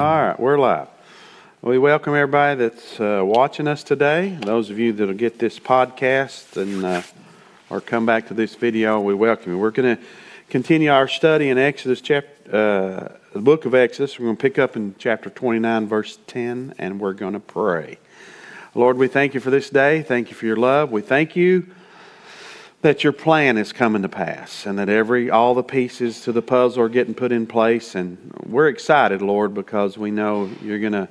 All right, we're live. We welcome everybody that's uh, watching us today. Those of you that'll get this podcast and uh, or come back to this video, we welcome you. We're going to continue our study in Exodus chapter, uh, the book of Exodus. We're going to pick up in chapter 29, verse 10, and we're going to pray. Lord, we thank you for this day. Thank you for your love. We thank you that your plan is coming to pass and that every all the pieces to the puzzle are getting put in place. And we're excited lord because we know you're going to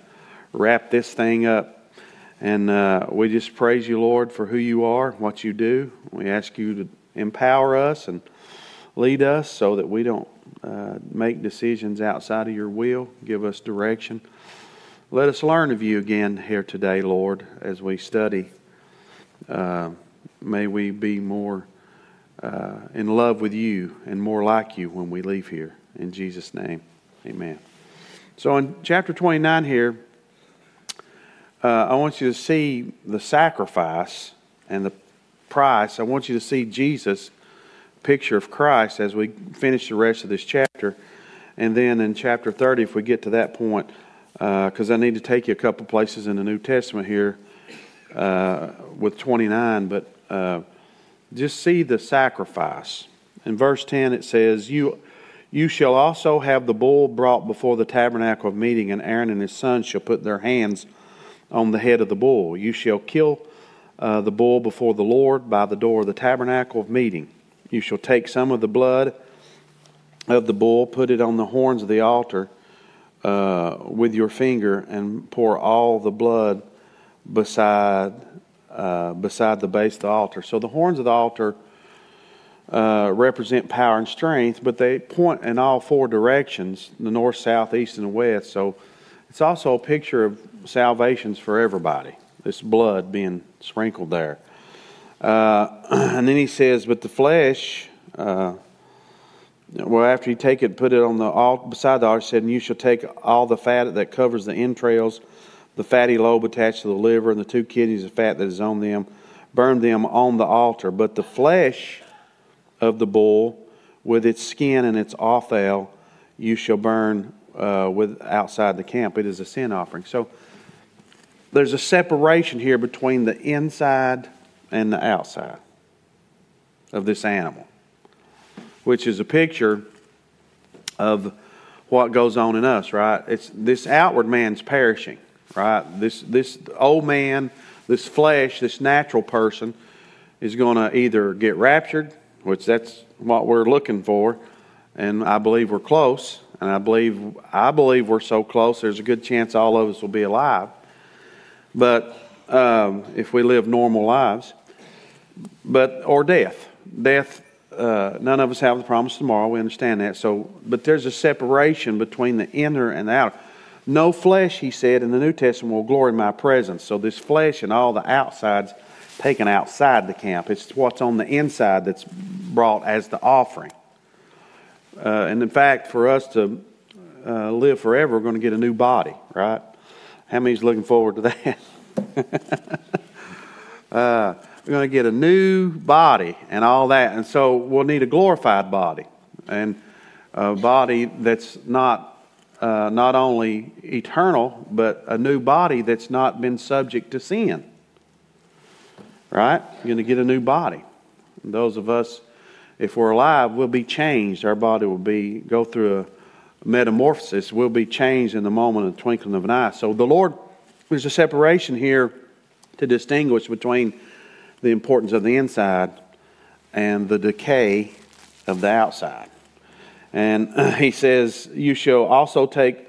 wrap this thing up. And uh, we just praise you lord for who you are what you do. We ask you to empower us and lead us so that we don't uh, make decisions outside of your will. Give us direction. Let us learn of you again here today lord as we study uh, May we be more uh, in love with you and more like you when we leave here. In Jesus' name, amen. So in chapter 29 here, uh, I want you to see the sacrifice and the price. I want you to see Jesus' picture of Christ as we finish the rest of this chapter. And then in chapter 30, if we get to that point, because uh, I need to take you a couple places in the New Testament here uh, with 29, but uh, just see the sacrifice. In verse 10, it says, you, you shall also have the bull brought before the tabernacle of meeting, and Aaron and his sons shall put their hands on the head of the bull. You shall kill uh, the bull before the Lord by the door of the tabernacle of meeting. You shall take some of the blood of the bull, put it on the horns of the altar uh, with your finger, and pour all the blood beside uh, beside the base of the altar. So the horns of the altar uh, represent power and strength, but they point in all four directions the north, south, east, and west. So it's also a picture of salvations for everybody, this blood being sprinkled there. Uh, and then he says, But the flesh. Uh, well, after you take it, put it on the altar beside the altar. Said, and you shall take all the fat that covers the entrails, the fatty lobe attached to the liver and the two kidneys of fat that is on them, burn them on the altar. But the flesh of the bull, with its skin and its offal, you shall burn uh, with outside the camp. It is a sin offering. So there's a separation here between the inside and the outside of this animal, which is a picture of what goes on in us, right? It's this outward man's perishing right? This, this old man, this flesh, this natural person is going to either get raptured, which that's what we're looking for, and I believe we're close, and I believe I believe we're so close. There's a good chance all of us will be alive, but um, if we live normal lives, but or death, death. Uh, none of us have the promise tomorrow. We understand that. So, but there's a separation between the inner and the outer. No flesh, he said in the New Testament, will glory in my presence. So this flesh and all the outsides taken outside the camp. It's what's on the inside that's brought as the offering. Uh, and in fact, for us to uh, live forever, we're going to get a new body, right? How many's looking forward to that? uh, we're going to get a new body and all that. And so we'll need a glorified body and a body that's not uh, not only eternal, but a new body that's not been subject to sin. Right? You're going to get a new body. And those of us, if we're alive, will be changed. Our body will be go through a metamorphosis. We'll be changed in the moment of the twinkling of an eye. So the Lord, there's a separation here to distinguish between the importance of the inside and the decay of the outside. And he says, You shall also take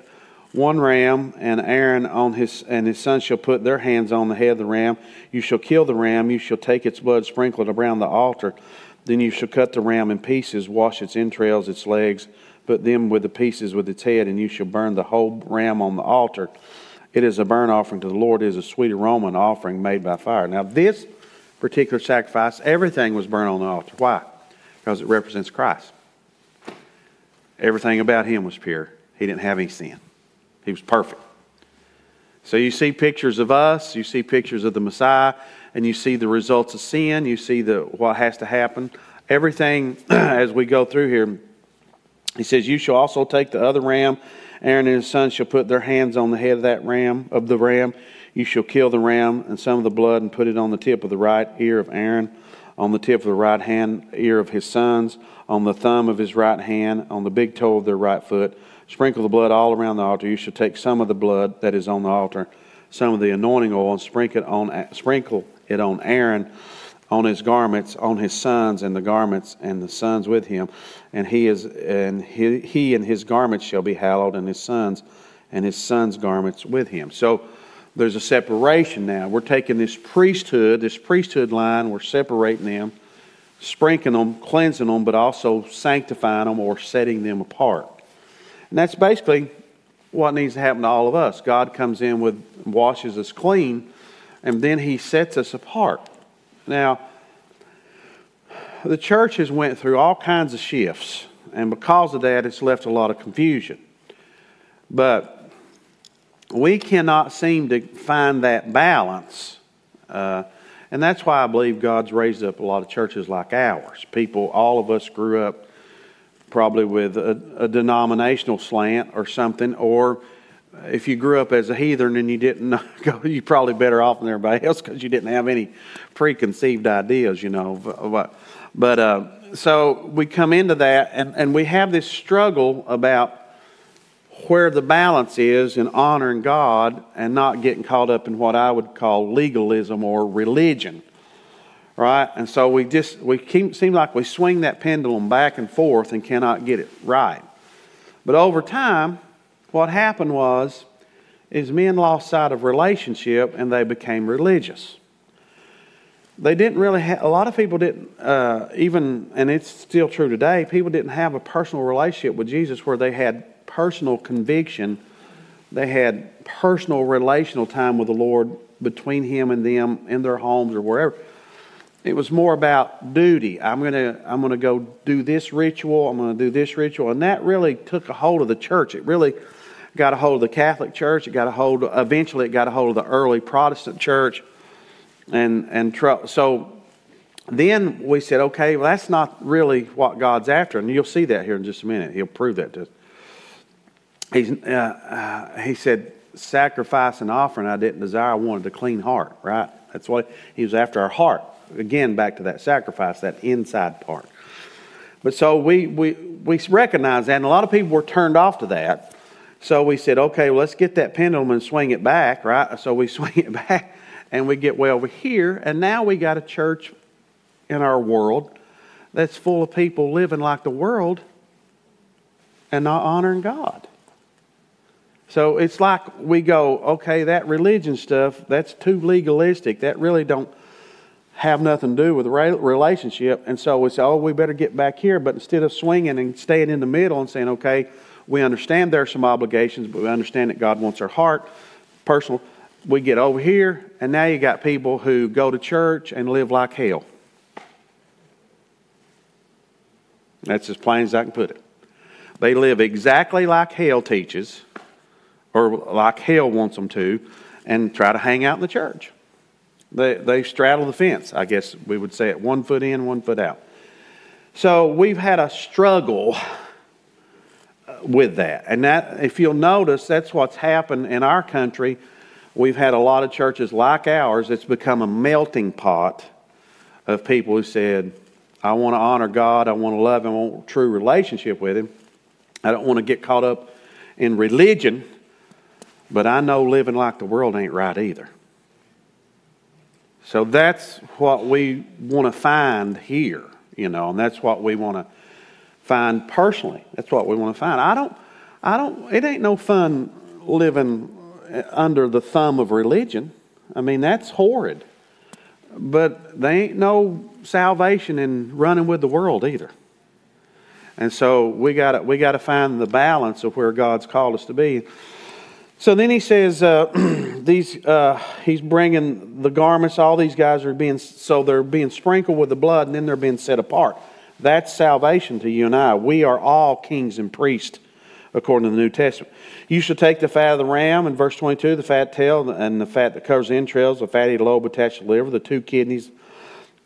one ram, and Aaron on his, and his son shall put their hands on the head of the ram. You shall kill the ram. You shall take its blood, sprinkle it around the altar. Then you shall cut the ram in pieces, wash its entrails, its legs, put them with the pieces with its head, and you shall burn the whole ram on the altar. It is a burnt offering to the Lord. It is a sweet aroma, an offering made by fire. Now, this particular sacrifice, everything was burnt on the altar. Why? Because it represents Christ. Everything about him was pure. He didn't have any sin. He was perfect. So you see pictures of us, you see pictures of the Messiah, and you see the results of sin, you see the what has to happen. Everything as we go through here He says, You shall also take the other ram. Aaron and his sons shall put their hands on the head of that ram, of the ram. You shall kill the ram and some of the blood and put it on the tip of the right ear of Aaron, on the tip of the right hand ear of his sons, on the thumb of his right hand, on the big toe of their right foot. Sprinkle the blood all around the altar. You shall take some of the blood that is on the altar, some of the anointing oil, and sprinkle it on, sprinkle it on Aaron on his garments, on his sons and the garments and the sons with him, and he is and he, he and his garments shall be hallowed, and his sons and his sons' garments with him. So there's a separation now. We're taking this priesthood, this priesthood line, we're separating them, sprinkling them, cleansing them, but also sanctifying them or setting them apart. And that's basically what needs to happen to all of us. God comes in with washes us clean, and then He sets us apart. Now, the church has went through all kinds of shifts, and because of that, it's left a lot of confusion. But we cannot seem to find that balance. Uh, and that's why I believe God's raised up a lot of churches like ours. People, all of us grew up probably with a, a denominational slant or something, or if you grew up as a heathen and you didn't go, you're probably better off than everybody else because you didn't have any preconceived ideas, you know. But, uh, so we come into that and, and we have this struggle about where the balance is in honoring God and not getting caught up in what I would call legalism or religion. Right? And so we just, we keep, seem like we swing that pendulum back and forth and cannot get it right. But over time, what happened was is men lost sight of relationship and they became religious. They didn't really have, a lot of people didn't, uh, even, and it's still true today, people didn't have a personal relationship with Jesus where they had personal conviction. They had personal relational time with the Lord between Him and them in their homes or wherever. It was more about duty. I'm going to I'm to go do this ritual. I'm going to do this ritual. And that really took a hold of the church. It really got a hold of the Catholic Church. It got a hold. Eventually, it got a hold of the early Protestant Church, and and so then we said, okay, well, that's not really what God's after, and you'll see that here in just a minute. He'll prove that to us. He's, uh, uh, he said, sacrifice and offering I didn't desire. I wanted a clean heart, right? That's what he was after our heart. Again, back to that sacrifice, that inside part. But so we, we, we recognize that, and a lot of people were turned off to that. So we said, okay, well, let's get that pendulum and swing it back, right? So we swing it back and we get way over here, and now we got a church in our world that's full of people living like the world and not honoring God. So it's like we go, okay, that religion stuff, that's too legalistic. That really don't have nothing to do with relationship. And so we say, oh, we better get back here. But instead of swinging and staying in the middle and saying, okay, we understand there are some obligations, but we understand that God wants our heart, personal. We get over here, and now you got people who go to church and live like hell. That's as plain as I can put it. They live exactly like hell teaches, or like hell wants them to, and try to hang out in the church. They, they straddle the fence, I guess we would say it, one foot in, one foot out. So we've had a struggle uh, with that. And that, if you'll notice, that's what's happened in our country. We've had a lot of churches like ours. It's become a melting pot of people who said, I want to honor God. I want to love Him. I want a true relationship with Him. I don't want to get caught up in religion, but I know living like the world ain't right either. So that's what we want to find here, you know, and that's what we want to find personally. That's what we want to find. I don't, I don't, it ain't no fun living under the thumb of religion. I mean, that's horrid. But there ain't no salvation in running with the world either. And so we got to we got to find the balance of where God's called us to be. So then he says, uh, these uh, he's bringing the garments. All these guys are being so they're being sprinkled with the blood, and then they're being set apart. That's salvation to you and I. We are all kings and priests according to the New Testament. You shall take the fat of the ram in verse 22, the fat tail and the fat that covers the entrails, the fatty lobe attached to the liver, the two kidneys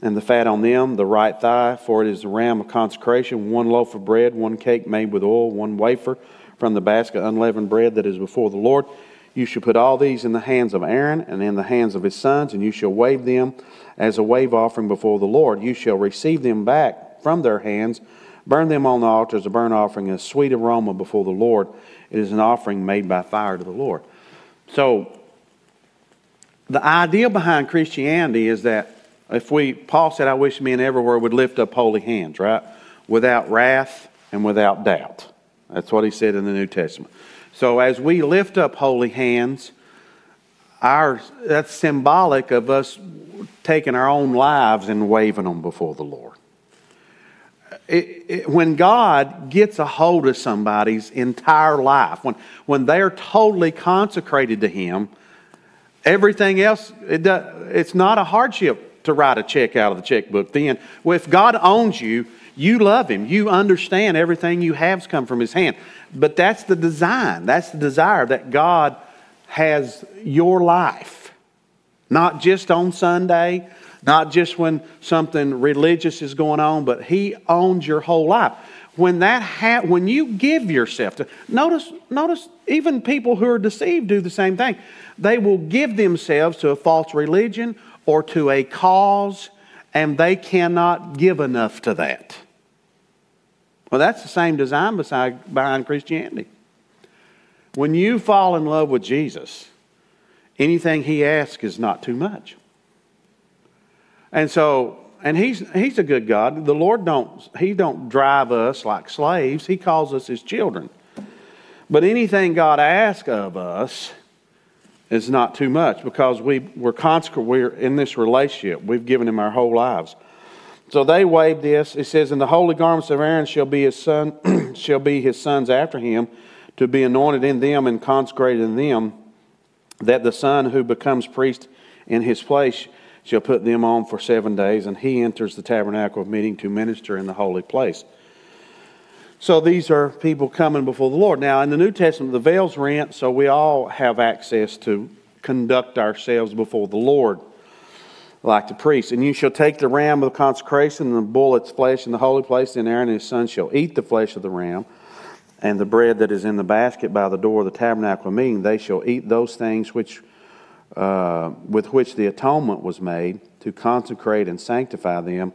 and the fat on them, the right thigh, for it is the ram of consecration, one loaf of bread, one cake made with oil, one wafer from the basket unleavened bread that is before the Lord. You shall put all these in the hands of Aaron and in the hands of his sons, and you shall wave them as a wave offering before the Lord. You shall receive them back from their hands, burn them on the altar as a burnt offering, a sweet aroma before the Lord. It is an offering made by fire to the Lord. So, the idea behind Christianity is that if we, Paul said, I wish men everywhere would lift up holy hands, right? Without wrath and without doubt. That's what he said in the New Testament. So as we lift up holy hands, our, that's symbolic of us taking our own lives and waving them before the Lord. It, it, when God gets a hold of somebody's entire life, when, when they're totally consecrated to Him, everything else, it does, it's not a hardship to write a check out of the checkbook then. Well, if God owns you, you love Him. You understand everything you have's come from His hand. But that's the design, that's the desire that God has your life. Not just on Sunday, not just when something religious is going on, but He owns your whole life. When that ha- when you give yourself to notice notice even people who are deceived do the same thing. They will give themselves to a false religion or to a cause, and they cannot give enough to that. Well, that's the same design beside, behind Christianity. When you fall in love with Jesus, anything he asks is not too much. And so, and he's, he's a good God. The Lord don't, he don't drive us like slaves. He calls us his children. But anything God asks of us, is not too much because we, we're consecrated, we're in this relationship. We've given him our whole lives. So they waved this. It says, And the holy garments of Aaron shall be his son, shall be his sons after him, to be anointed in them and consecrated in them, that the son who becomes priest in his place shall put them on for seven days, and he enters the tabernacle of meeting to minister in the holy place. So these are people coming before the Lord. Now, in the New Testament, the veil's rent, so we all have access to conduct ourselves before the Lord like the priest. And you shall take the ram of the consecration and the bull its flesh in the holy place, and Aaron and his son shall eat the flesh of the ram and the bread that is in the basket by the door of the tabernacle of meeting. They shall eat those things which, uh, with which the atonement was made to consecrate and sanctify them,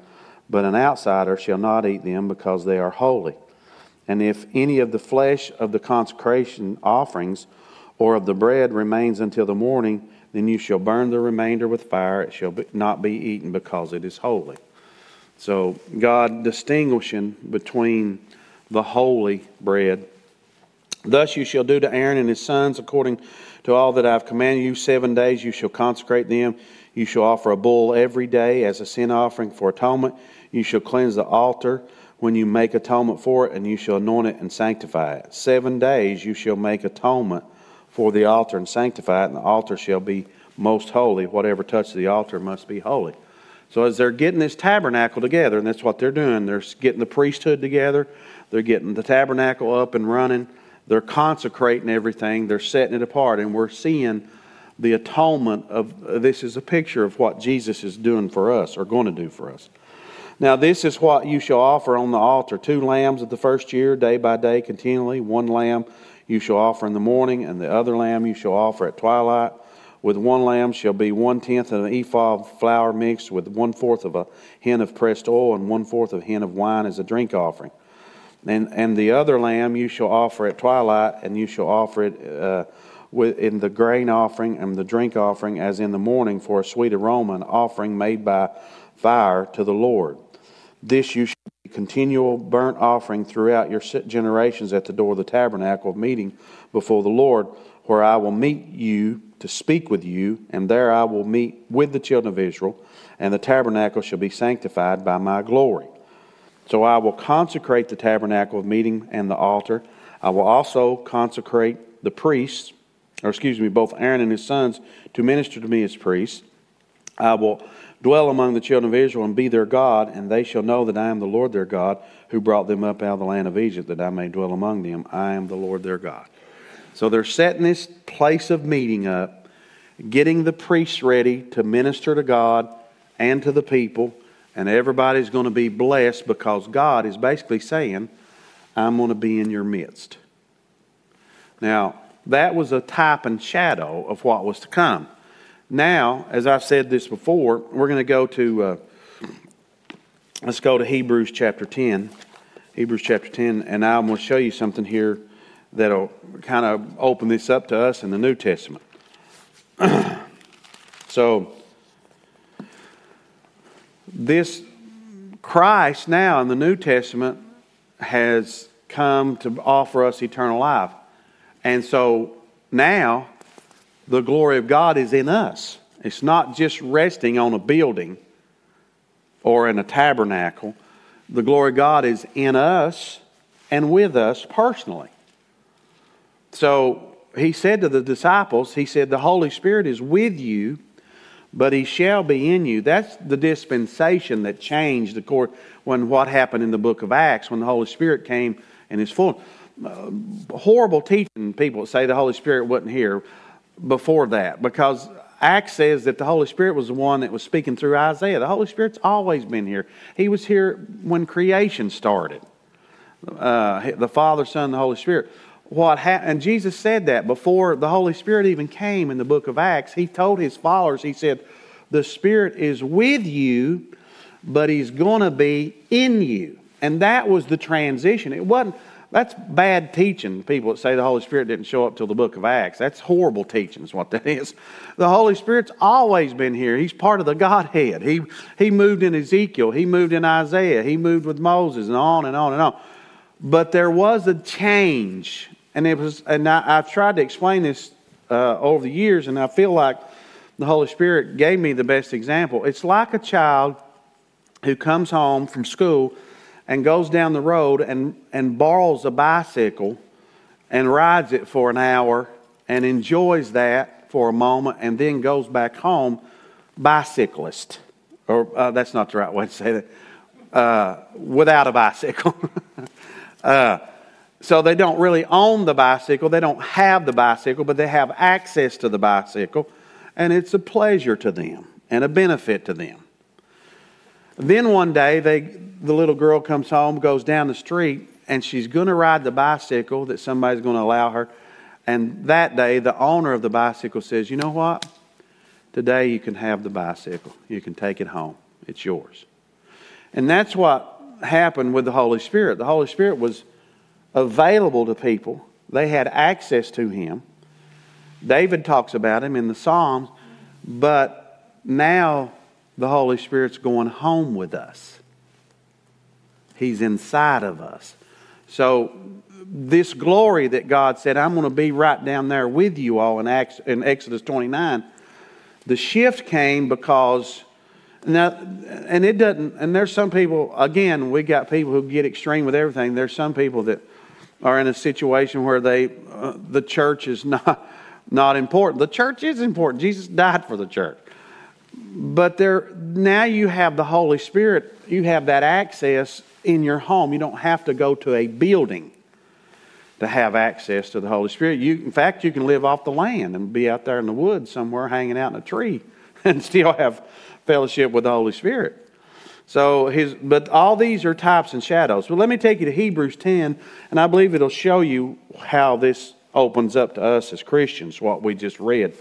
but an outsider shall not eat them because they are holy. And if any of the flesh of the consecration offerings or of the bread remains until the morning, then you shall burn the remainder with fire. It shall not be eaten because it is holy. So, God distinguishing between the holy bread. Thus you shall do to Aaron and his sons according to all that I have commanded you. Seven days you shall consecrate them. You shall offer a bull every day as a sin offering for atonement. You shall cleanse the altar when you make atonement for it, and you shall anoint it and sanctify it. Seven days you shall make atonement for the altar and sanctify it, and the altar shall be most holy. Whatever touches the altar must be holy. So as they're getting this tabernacle together, and that's what they're doing, they're getting the priesthood together, they're getting the tabernacle up and running, they're consecrating everything, they're setting it apart, and we're seeing the atonement of uh, this is a picture of what Jesus is doing for us or going to do for us. Now, this is what you shall offer on the altar two lambs of the first year, day by day, continually. One lamb you shall offer in the morning, and the other lamb you shall offer at twilight. With one lamb shall be one tenth of an ephah of flour mixed with one fourth of a hin of pressed oil, and one fourth of a hin of wine as a drink offering. And, and the other lamb you shall offer at twilight, and you shall offer it uh, with, in the grain offering and the drink offering as in the morning for a sweet aroma, an offering made by fire to the Lord. This you shall continual burnt offering throughout your generations at the door of the tabernacle of meeting before the Lord, where I will meet you to speak with you, and there I will meet with the children of Israel, and the tabernacle shall be sanctified by my glory. So I will consecrate the tabernacle of meeting and the altar. I will also consecrate the priests, or excuse me, both Aaron and his sons, to minister to me as priests. I will dwell among the children of Israel and be their God, and they shall know that I am the Lord their God, who brought them up out of the land of Egypt, that I may dwell among them. I am the Lord their God. So they're setting this place of meeting up, getting the priests ready to minister to God and to the people, And everybody's going to be blessed because God is basically saying, I'm going to be in your midst. Now, that was a type and shadow of what was to come. Now, as I've said this before, we're going to go to, uh, let's go to Hebrews chapter 10. Hebrews chapter 10, and I'm going to show you something here that'll kind of open this up to us in the New Testament. so, this Christ now in the New Testament has come to offer us eternal life. And so now the glory of God is in us. It's not just resting on a building or in a tabernacle. The glory of God is in us and with us personally. So he said to the disciples, He said, The Holy Spirit is with you, but He shall be in you. That's the dispensation that changed the course when what happened in the book of Acts when the Holy Spirit came in His full. Uh, horrible teaching people say the Holy Spirit wasn't here before that because Acts says that the Holy Spirit was the one that was speaking through Isaiah. The Holy Spirit's always been here. He was here when creation started. Uh, the Father, Son, the Holy Spirit. What ha- and Jesus said that before the Holy Spirit even came in the book of Acts. He told his followers, he said, "The Spirit is with you, but He's going to be in you." And that was the transition. It wasn't that's bad teaching. People that say the Holy Spirit didn't show up till the book of Acts. That's horrible teaching, is what that is. The Holy Spirit's always been here. He's part of the Godhead. He, he moved in Ezekiel, he moved in Isaiah, he moved with Moses, and on and on and on. But there was a change. And it was, and I, have tried to explain this uh, over the years, and I feel like the Holy Spirit gave me the best example. It's like a child who comes home from school and goes down the road and, and borrows a bicycle and rides it for an hour and enjoys that for a moment and then goes back home, bicyclist. Or uh, that's not the right way to say that. Uh, without a bicycle. uh, so they don't really own the bicycle, they don't have the bicycle, but they have access to the bicycle, and it's a pleasure to them and a benefit to them. Then one day, they, the little girl comes home, goes down the street, and she's going to ride the bicycle that somebody's going to allow her. And that day, the owner of the bicycle says, You know what? Today you can have the bicycle. You can take it home. It's yours. And that's what happened with the Holy Spirit. The Holy Spirit was available to people, they had access to Him. David talks about Him in the Psalms, but now the Holy Spirit's going home with us. He's inside of us. So, this glory that God said, I'm going to be right down there with you all in, Acts, in Exodus 29, the shift came because. Now, and it doesn't, and there's some people, again, we got people who get extreme with everything. There's some people that are in a situation where they, uh, the church is not, not important. The church is important. Jesus died for the church but there now you have the Holy Spirit, you have that access in your home. You don't have to go to a building to have access to the Holy Spirit. You, in fact, you can live off the land and be out there in the woods somewhere hanging out in a tree and still have fellowship with the Holy Spirit. So his, but all these are types and shadows. But let me take you to Hebrews 10, and I believe it'll show you how this opens up to us as Christians, what we just read.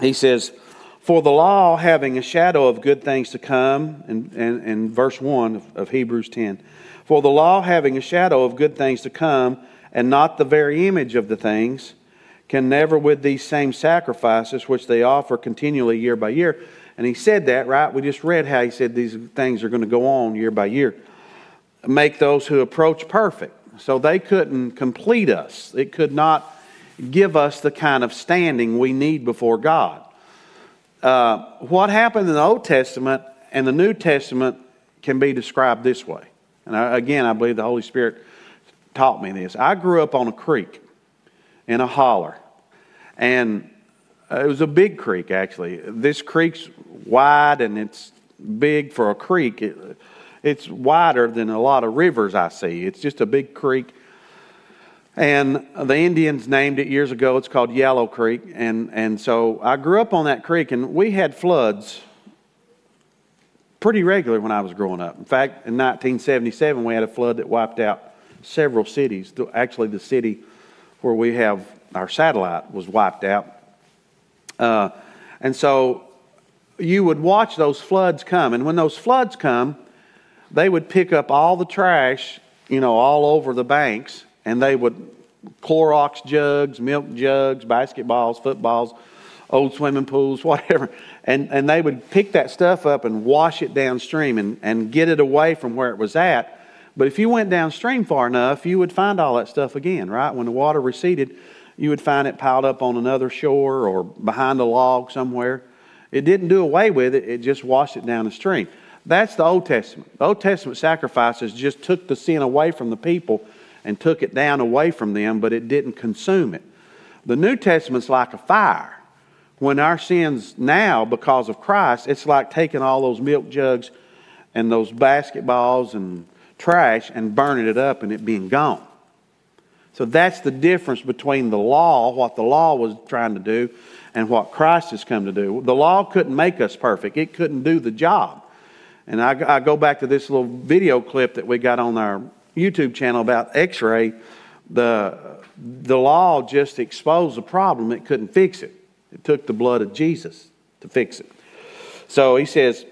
He says, for the law, having a shadow of good things to come, and, in, in verse 1 of, of Hebrews 10, for the law, having a shadow of good things to come, and not the very image of the things, can never, with these same sacrifices which they offer continually year by year, and he said that, right? We just read how he said these things are going to go on year by year. Make those who approach perfect. So they couldn't complete us, it could not give us the kind of standing we need before God. Uh, what happened in the Old Testament and the New Testament can be described this way. And I, again, I believe the Holy Spirit taught me this. I grew up on a creek in a holler, and it was a big creek, actually. This creek's wide and it's big for a creek. It, it's wider than a lot of rivers I see. It's just a big creek and the Indians named it years ago. It's called Yellow Creek. And, and so I grew up on that creek, and we had floods pretty regular when I was growing up. In fact, in 1977, we had a flood that wiped out several cities. Actually, the city where we have our satellite was wiped out. Uh, and so you would watch those floods come. And when those floods come, they would pick up all the trash, you know, all over the banks, and they would Clorox jugs, milk jugs, basketballs, footballs, old swimming pools, whatever. And, and they would pick that stuff up and wash it downstream and, and get it away from where it was at. But if you went downstream far enough, you would find all that stuff again, right? When the water receded, you would find it piled up on another shore or behind a log somewhere. It didn't do away with it, it just washed it down the stream. That's the Old Testament. The Old Testament sacrifices just took the sin away from the people and took it down away from them, but it didn't consume it. The New Testament's like a fire. When our sins now, because of Christ, it's like taking all those milk jugs and those basketballs and trash and burning it up and it being gone. So that's the difference between the law, what the law was trying to do, and what Christ has come to do. The law couldn't make us perfect, it couldn't do the job. And I, I go back to this little video clip that we got on our YouTube channel about x ray. The, the law just exposed the problem, it couldn't fix it. It took the blood of Jesus to fix it. So he says,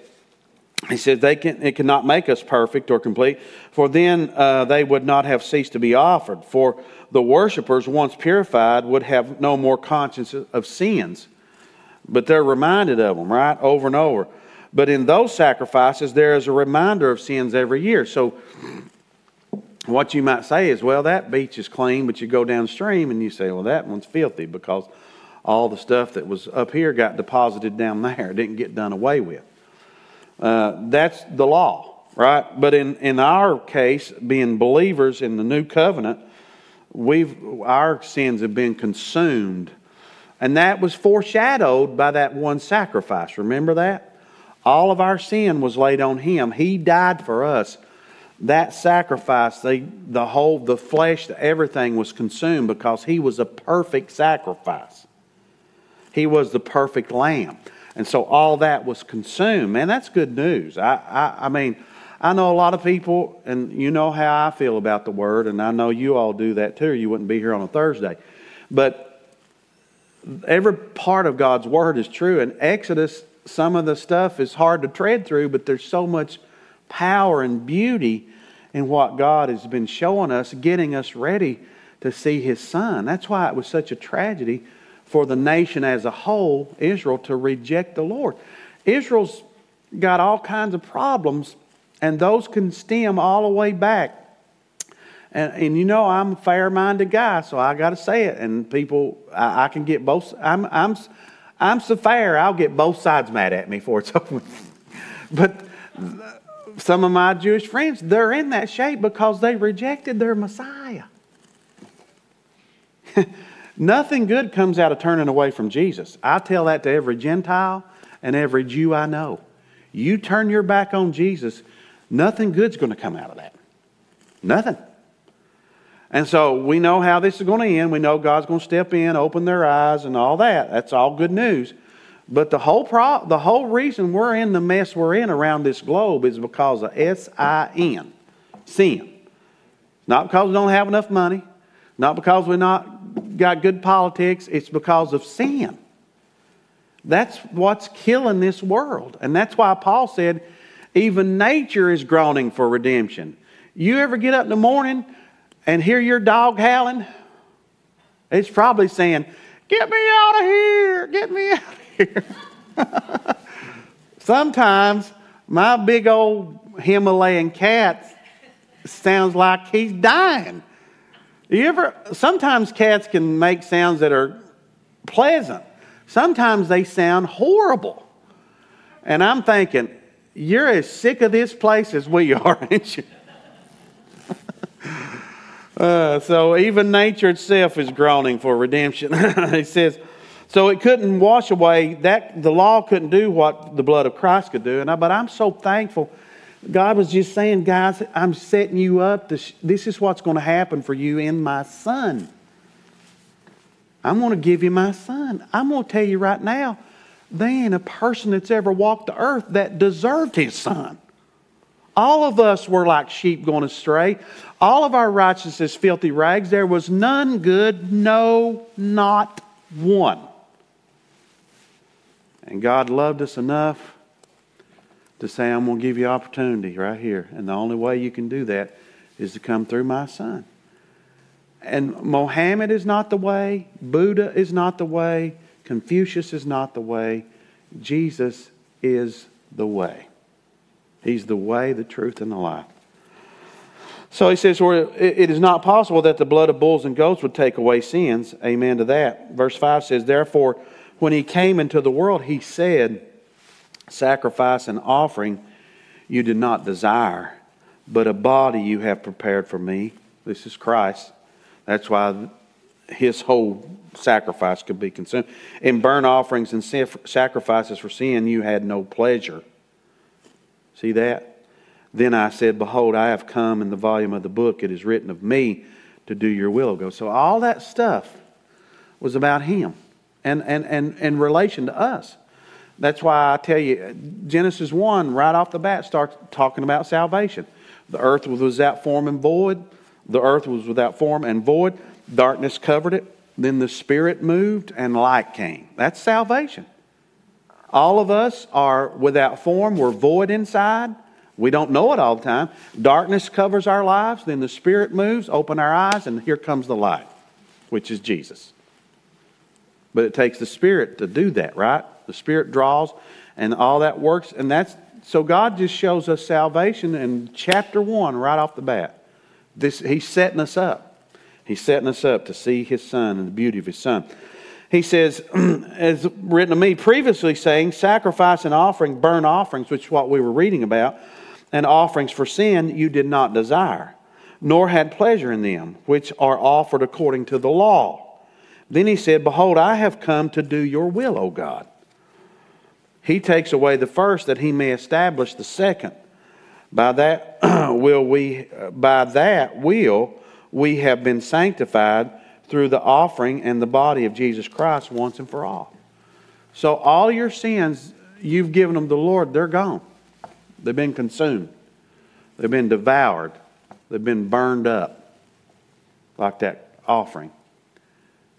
he says they can, it cannot make us perfect or complete, for then uh, they would not have ceased to be offered. For the worshippers, once purified, would have no more conscience of sins. But they're reminded of them, right? Over and over. But in those sacrifices, there is a reminder of sins every year. So what you might say is, well, that beach is clean, but you go downstream and you say, well, that one's filthy because all the stuff that was up here got deposited down there. It didn't get done away with. Uh, that's the law, right? But in, in our case, being believers in the new covenant, we've our sins have been consumed. And that was foreshadowed by that one sacrifice. Remember that? All of our sin was laid on him. He died for us. That sacrifice, the, the whole, the flesh, everything was consumed because he was a perfect sacrifice. He was the perfect lamb. And so all that was consumed. Man, that's good news. I, I, I mean, I know a lot of people, and you know how I feel about the word, and I know you all do that too. You wouldn't be here on a Thursday. But every part of God's word is true. And Exodus, some of the stuff is hard to tread through, but there's so much power and beauty in what God has been showing us, getting us ready to see His Son. That's why it was such a tragedy for the nation as a whole, Israel, to reject the Lord. Israel's got all kinds of problems, and those can stem all the way back. And, and you know, I'm a fair minded guy, so I got to say it. And people, I, I, can get both, I'm, I'm, I'm so fair, I'll get both sides mad at me for it. but some of my Jewish friends, they're in that shape because they rejected their Messiah. Nothing good comes out of turning away from Jesus. I tell that to every Gentile and every Jew I know. You turn your back on Jesus, nothing good's going to come out of that. Nothing. And so we know how this is going to end. We know God's going to step in, open their eyes, and all that. That's all good news. But the whole pro- the whole reason we're in the mess we're in around this globe is because of S I N, sin. Not because we don't have enough money, not because we're not got good politics, it's because of sin. That's what's killing this world. And that's why Paul said, even nature is groaning for redemption. You ever get up in the morning and hear your dog howling? It's probably saying, Get me out of here! Get me out Sometimes my big old Himalayan cat sounds like he's dying. You ever, sometimes cats can make sounds that are pleasant, sometimes they sound horrible. And I'm thinking, you're as sick of this place as we are, aren't you? uh, so even nature itself is groaning for redemption. he says, so it couldn't wash away that the law couldn't do what the blood of Christ could do. And I, but I'm so thankful God was just saying, guys, I'm setting you up. This, this is what's going to happen for you in my son. I'm going to give you my son. I'm going to tell you right now, They ain't a person that's ever walked the earth that deserved his son. All of us were like sheep going astray. All of our righteousness filthy rags. There was none good, no, not one. And God loved us enough to say, I'm going to give you opportunity right here. And the only way you can do that is to come through my son. And Mohammed is not the way, Buddha is not the way, Confucius is not the way. Jesus is the way. He's the way, the truth, and the life. So he says, it is not possible that the blood of bulls and goats would take away sins. Amen to that. Verse 5 says, Therefore, when he came into the world, he said, Sacrifice and offering you did not desire, but a body you have prepared for me. This is Christ. That's why his whole sacrifice could be consumed. In burnt offerings and sacrifices for sin, you had no pleasure. See that? Then I said, Behold, I have come in the volume of the book. It is written of me to do your will. Go. So all that stuff was about him and, and, and in relation to us. That's why I tell you, Genesis 1, right off the bat, starts talking about salvation. The earth was without form and void. The earth was without form and void. Darkness covered it. Then the Spirit moved and light came. That's salvation. All of us are without form. We're void inside. We don't know it all the time. Darkness covers our lives. Then the Spirit moves, open our eyes, and here comes the light, which is Jesus. But it takes the Spirit to do that, right? The Spirit draws, and all that works. And that's so God just shows us salvation in chapter one, right off the bat. This He's setting us up. He's setting us up to see His Son and the beauty of His Son. He says, as written to me previously, saying, sacrifice and offering, burnt offerings, which is what we were reading about, and offerings for sin you did not desire, nor had pleasure in them, which are offered according to the law. Then he said, Behold, I have come to do your will, O God. He takes away the first that he may establish the second. By that will we by that will we have been sanctified through the offering and the body of Jesus Christ once and for all. So all your sins you've given them to the Lord, they're gone. They've been consumed. They've been devoured. They've been burned up like that offering.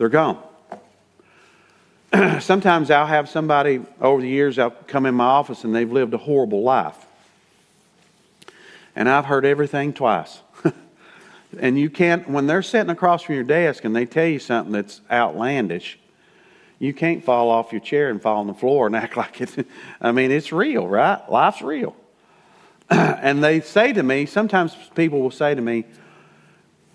They're gone. Sometimes I'll have somebody over the years, I'll come in my office and they've lived a horrible life. And I've heard everything twice. and you can't, when they're sitting across from your desk and they tell you something that's outlandish, you can't fall off your chair and fall on the floor and act like it's, I mean, it's real, right? Life's real. and they say to me, sometimes people will say to me,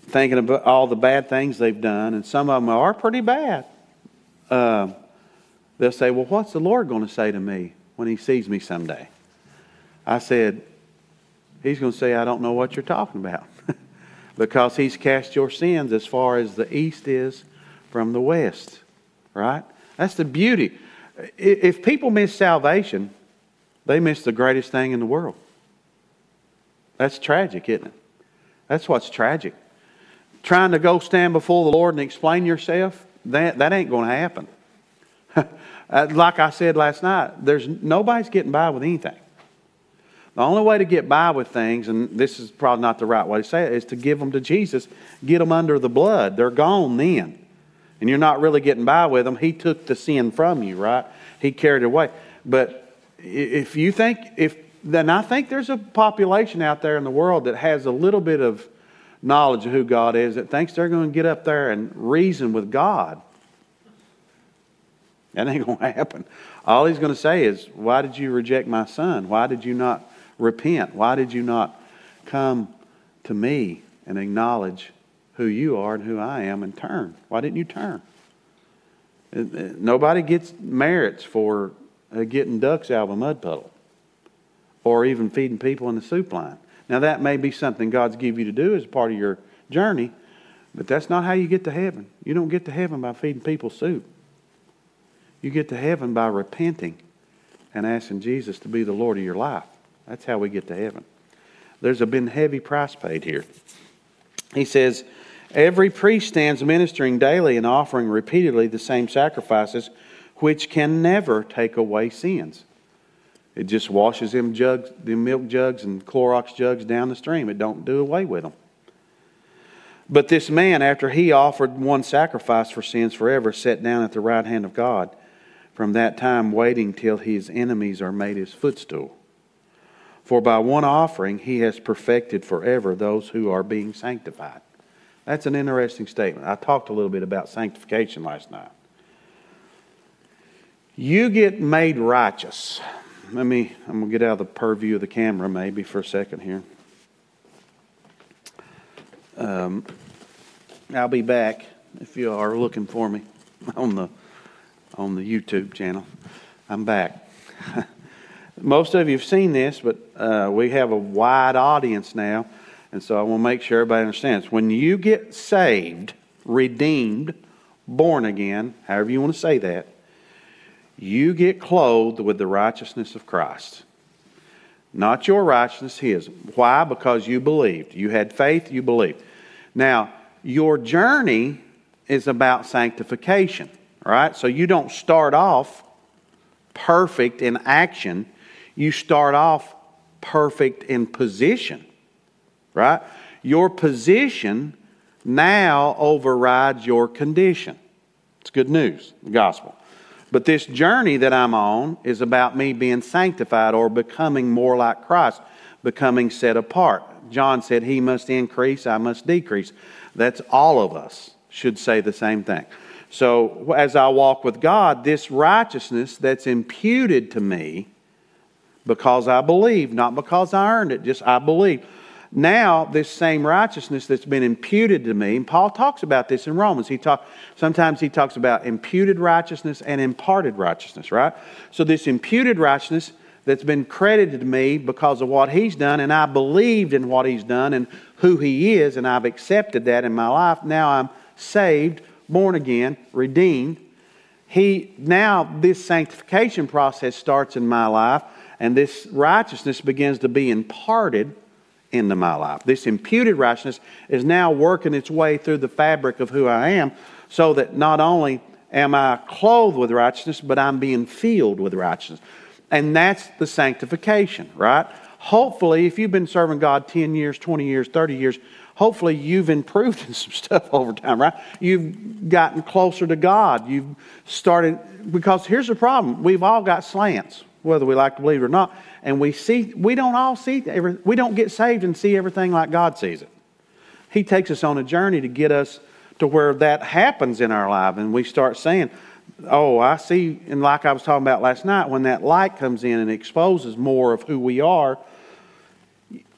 thinking about all the bad things they've done, and some of them are pretty bad. Uh, they'll say, Well, what's the Lord going to say to me when He sees me someday? I said, He's going to say, I don't know what you're talking about. because He's cast your sins as far as the east is from the west. Right? That's the beauty. If people miss salvation, they miss the greatest thing in the world. That's tragic, isn't it? That's what's tragic. Trying to go stand before the Lord and explain yourself, that, that ain't going to happen. Uh, like I said last night, there's nobody's getting by with anything. The only way to get by with things, and this is probably not the right way to say it, is to give them to Jesus, get them under the blood. They're gone then. And you're not really getting by with them. He took the sin from you, right? He carried it away. But if you think, if then I think there's a population out there in the world that has a little bit of knowledge of who God is that thinks they're going to get up there and reason with God. That ain't going to happen. All he's going to say is, Why did you reject my son? Why did you not repent? Why did you not come to me and acknowledge who you are and who I am and turn? Why didn't you turn? Nobody gets merits for uh, getting ducks out of a mud puddle or even feeding people in the soup line. Now, that may be something God's give you to do as part of your journey, but that's not how you get to heaven. You don't get to heaven by feeding people soup. You get to heaven by repenting and asking Jesus to be the Lord of your life. That's how we get to heaven. There's been heavy price paid here. He says, Every priest stands ministering daily and offering repeatedly the same sacrifices which can never take away sins. It just washes them jugs, them milk jugs and Clorox jugs down the stream. It don't do away with them. But this man, after he offered one sacrifice for sins forever, sat down at the right hand of God. From that time, waiting till his enemies are made his footstool. For by one offering he has perfected forever those who are being sanctified. That's an interesting statement. I talked a little bit about sanctification last night. You get made righteous. Let me, I'm going to get out of the purview of the camera maybe for a second here. Um, I'll be back if you are looking for me on the on the YouTube channel. I'm back. Most of you have seen this, but uh, we have a wide audience now, and so I want to make sure everybody understands. When you get saved, redeemed, born again, however you want to say that, you get clothed with the righteousness of Christ. Not your righteousness, His. Why? Because you believed. You had faith, you believed. Now, your journey is about sanctification, right? So you don't start off perfect in action, you start off perfect in position, right? Your position now overrides your condition. It's good news, the gospel. But this journey that I'm on is about me being sanctified or becoming more like Christ, becoming set apart. John said, He must increase, I must decrease. That's all of us should say the same thing. So as I walk with God, this righteousness that's imputed to me because I believe, not because I earned it, just I believe. Now, this same righteousness that's been imputed to me, and Paul talks about this in Romans. He talk, sometimes he talks about imputed righteousness and imparted righteousness, right? So, this imputed righteousness that's been credited to me because of what he's done, and I believed in what he's done and who he is, and I've accepted that in my life. Now I'm saved, born again, redeemed. He now this sanctification process starts in my life, and this righteousness begins to be imparted into my life. This imputed righteousness is now working its way through the fabric of who I am, so that not only am I clothed with righteousness, but I'm being filled with righteousness. And that's the sanctification, right? Hopefully, if you've been serving God 10 years, 20 years, 30 years, hopefully you've improved in some stuff over time, right? You've gotten closer to God. You've started, because here's the problem we've all got slants, whether we like to believe it or not. And we see, we don't all see, every, we don't get saved and see everything like God sees it. He takes us on a journey to get us to where that happens in our life, and we start saying, oh, I see, and like I was talking about last night, when that light comes in and exposes more of who we are.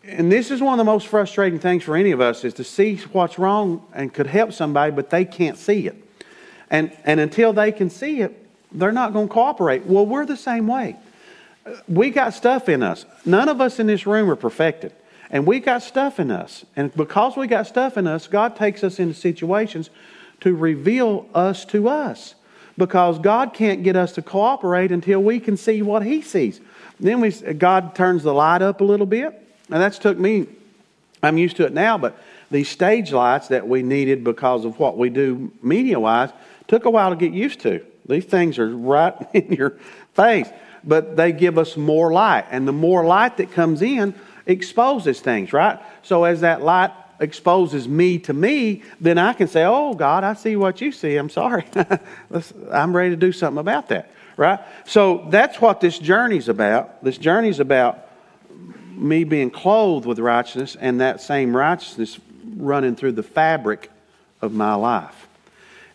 And this is one of the most frustrating things for any of us is to see what's wrong and could help somebody, but they can't see it. And, and until they can see it, they're not going to cooperate. Well, we're the same way. We got stuff in us. None of us in this room are perfected. And we got stuff in us. And because we got stuff in us, God takes us into situations to reveal us to us because God can't get us to cooperate until we can see what He sees. Then we, God turns the light up a little bit, and that's took me. I'm used to it now, but these stage lights that we needed because of what we do media wise took a while to get used to. These things are right in your face, but they give us more light, and the more light that comes in exposes things, right? So as that light exposes me to me, then I can say, Oh, God, I see what you see. I'm sorry. I'm ready to do something about that. Right? So that's what this journey's about. This journey's about me being clothed with righteousness and that same righteousness running through the fabric of my life.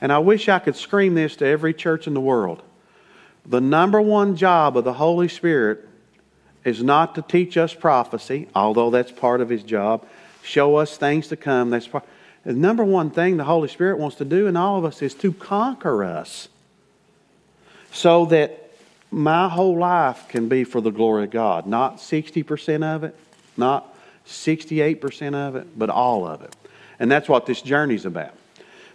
And I wish I could scream this to every church in the world. The number one job of the Holy Spirit is not to teach us prophecy, although that's part of his job show us things to come. That's part. The number one thing the Holy Spirit wants to do in all of us is to conquer us so that my whole life can be for the glory of God. Not 60% of it, not 68% of it, but all of it. And that's what this journey's about.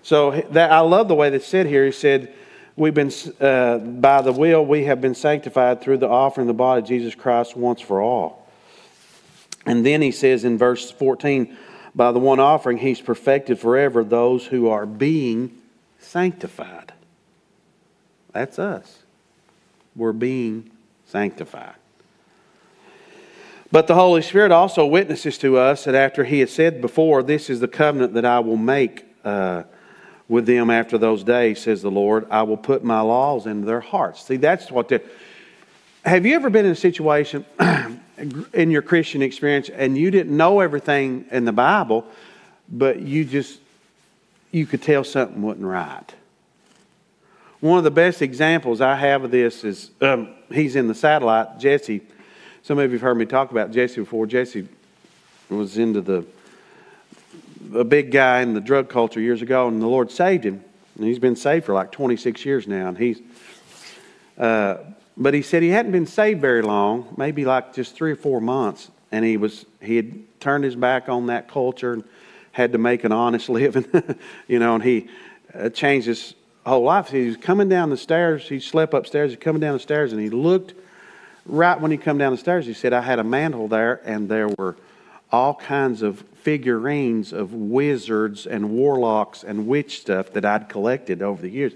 So that, I love the way they said here. He said, We've been, uh, by the will, we have been sanctified through the offering of the body of Jesus Christ once for all. And then he says in verse 14, by the one offering, he's perfected forever those who are being sanctified. That's us. We're being sanctified. But the Holy Spirit also witnesses to us that after He had said before, This is the covenant that I will make uh, with them after those days, says the Lord. I will put my laws into their hearts. See, that's what they Have you ever been in a situation in your Christian experience and you didn't know everything in the Bible, but you just, you could tell something wasn't right? One of the best examples I have of this is um, he's in the satellite, Jesse some of you have heard me talk about Jesse before. Jesse was into the a big guy in the drug culture years ago, and the Lord saved him. And he's been saved for like 26 years now. And he's, uh, but he said he hadn't been saved very long, maybe like just three or four months. And he was he had turned his back on that culture and had to make an honest living, you know. And he uh, changed his whole life. He was coming down the stairs. He slept upstairs. He was coming down the stairs, and he looked right when he come down the stairs, he said, I had a mantle there, and there were all kinds of figurines of wizards and warlocks and witch stuff that I'd collected over the years.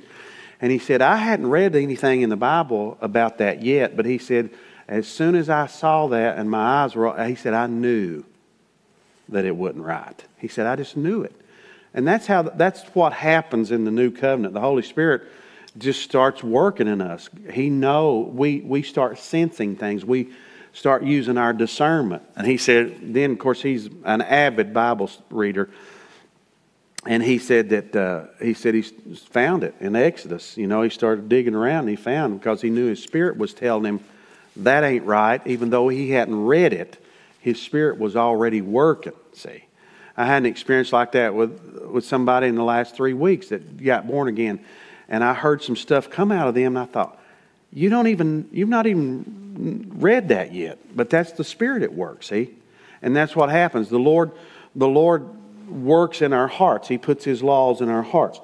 And he said, I hadn't read anything in the Bible about that yet, but he said, as soon as I saw that and my eyes were, he said, I knew that it wasn't right. He said, I just knew it. And that's how, that's what happens in the new covenant. The Holy Spirit just starts working in us. He know we we start sensing things. We start using our discernment. And he said, then of course he's an avid Bible reader, and he said that uh, he said he found it in Exodus. You know, he started digging around and he found because he knew his spirit was telling him that ain't right, even though he hadn't read it. His spirit was already working. See. I had an experience like that with, with somebody in the last three weeks that got born again and I heard some stuff come out of them, and I thought, you don't even, you've not even read that yet. But that's the Spirit at work, see? And that's what happens. The Lord, the Lord works in our hearts. He puts His laws in our hearts.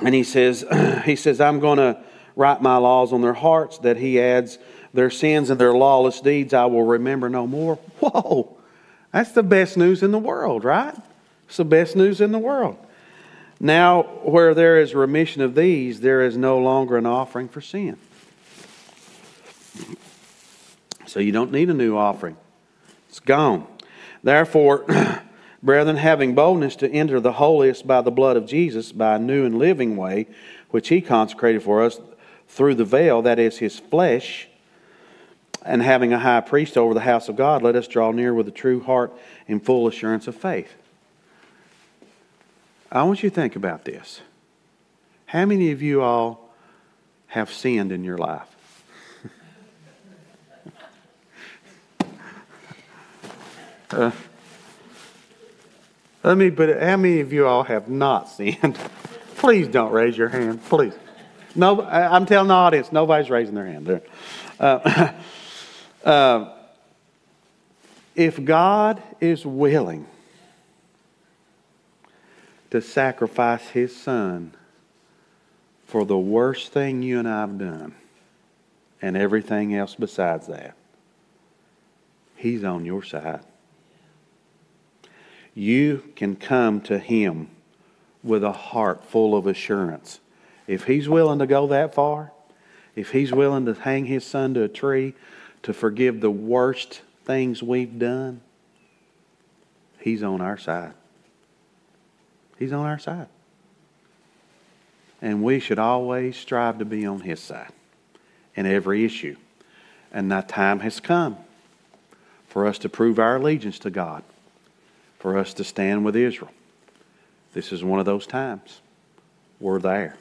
And He says, He says, I'm going to write my laws on their hearts, that He adds their sins and their lawless deeds I will remember no more. Whoa! That's the best news in the world, right? It's the best news in the world. Now, where there is remission of these, there is no longer an offering for sin. So you don't need a new offering, it's gone. Therefore, brethren, having boldness to enter the holiest by the blood of Jesus, by a new and living way, which he consecrated for us through the veil, that is his flesh, and having a high priest over the house of God, let us draw near with a true heart in full assurance of faith. I want you to think about this. How many of you all have sinned in your life? uh, let me it, how many of you all have not sinned? Please don't raise your hand. Please. No, I'm telling the audience, nobody's raising their hand there. Uh, uh, if God is willing, to sacrifice his son for the worst thing you and I have done and everything else besides that. He's on your side. You can come to him with a heart full of assurance. If he's willing to go that far, if he's willing to hang his son to a tree to forgive the worst things we've done, he's on our side. He's on our side. And we should always strive to be on His side in every issue. And that time has come for us to prove our allegiance to God, for us to stand with Israel. This is one of those times. We're there.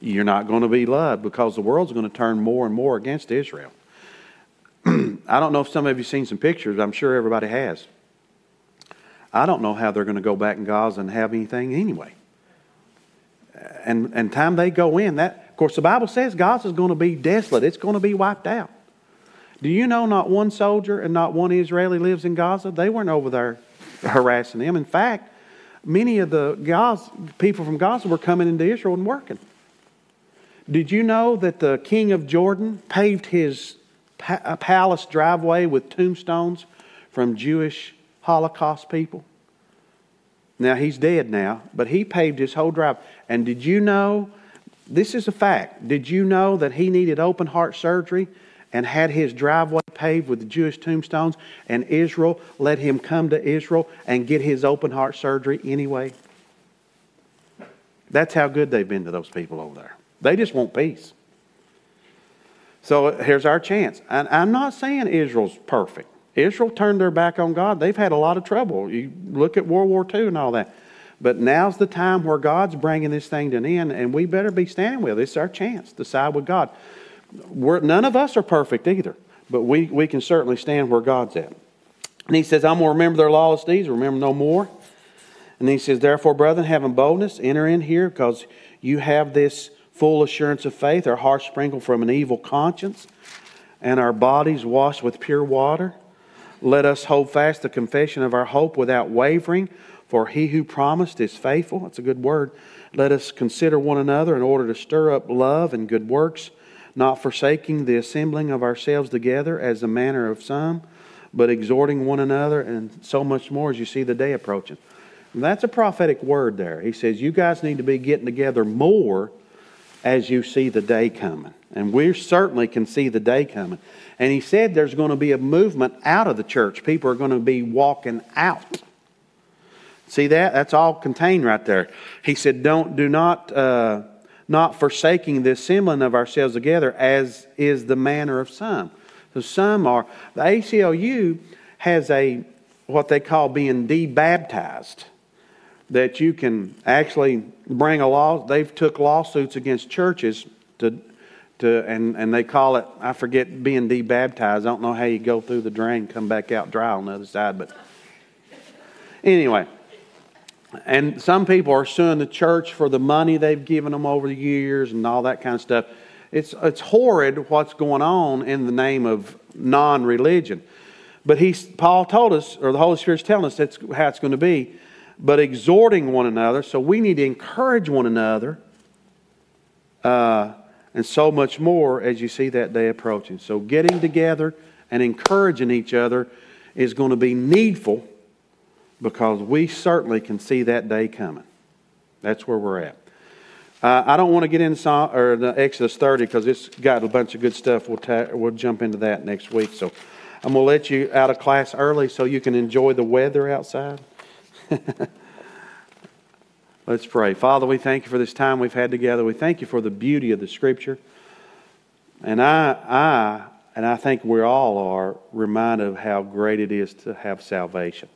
You're not going to be loved because the world's going to turn more and more against Israel. I don't know if some of you have seen some pictures. I'm sure everybody has. I don't know how they're going to go back in Gaza and have anything anyway. And and time they go in, that of course the Bible says Gaza is going to be desolate. It's going to be wiped out. Do you know not one soldier and not one Israeli lives in Gaza? They weren't over there harassing them. In fact, many of the Gaza, people from Gaza were coming into Israel and working. Did you know that the king of Jordan paved his palace driveway with tombstones from Jewish Holocaust people. Now, he's dead now, but he paved his whole drive. And did you know This is a fact. Did you know that he needed open heart surgery and had his driveway paved with Jewish tombstones, and Israel let him come to Israel and get his open heart surgery anyway? That's how good they've been to those people over there. They just want peace. So here's our chance. And I'm not saying Israel's perfect. Israel turned their back on God. They've had a lot of trouble. You look at World War II and all that. But now's the time where God's bringing this thing to an end, and we better be standing with it. It's our chance to side with God. We're, none of us are perfect either, but we, we can certainly stand where God's at. And he says, I'm going to remember their lawless deeds, remember no more. And he says, Therefore, brethren, having boldness, enter in here because you have this full assurance of faith, our hearts sprinkled from an evil conscience, and our bodies washed with pure water. Let us hold fast the confession of our hope without wavering, for he who promised is faithful. That's a good word. Let us consider one another in order to stir up love and good works, not forsaking the assembling of ourselves together as the manner of some, but exhorting one another, and so much more as you see the day approaching. And that's a prophetic word there. He says, You guys need to be getting together more as you see the day coming. And we certainly can see the day coming. And he said there's going to be a movement out of the church. People are going to be walking out. See that? That's all contained right there. He said, "Don't do not uh, not forsaking the assembling of ourselves together, as is the manner of some." So some are the ACLU has a what they call being debaptized. That you can actually bring a law. They've took lawsuits against churches to to, and, and they call it, I forget, being debaptized. I don't know how you go through the drain, come back out dry on the other side, but anyway. And some people are suing the church for the money they've given them over the years and all that kind of stuff. It's, it's horrid what's going on in the name of non religion. But he, Paul told us, or the Holy Spirit's telling us that's how it's going to be. But exhorting one another, so we need to encourage one another. Uh, and so much more as you see that day approaching. So, getting together and encouraging each other is going to be needful because we certainly can see that day coming. That's where we're at. Uh, I don't want to get into or the Exodus 30 because it's got a bunch of good stuff. We'll, ta- we'll jump into that next week. So I'm going to let you out of class early so you can enjoy the weather outside. Let's pray. Father, we thank you for this time we've had together. We thank you for the beauty of the Scripture. And I, I, and I think we all are reminded of how great it is to have salvation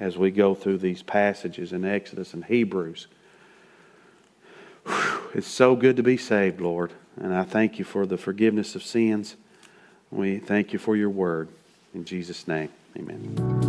as we go through these passages in Exodus and Hebrews. Whew, it's so good to be saved, Lord. And I thank you for the forgiveness of sins. We thank you for your word. In Jesus' name, amen.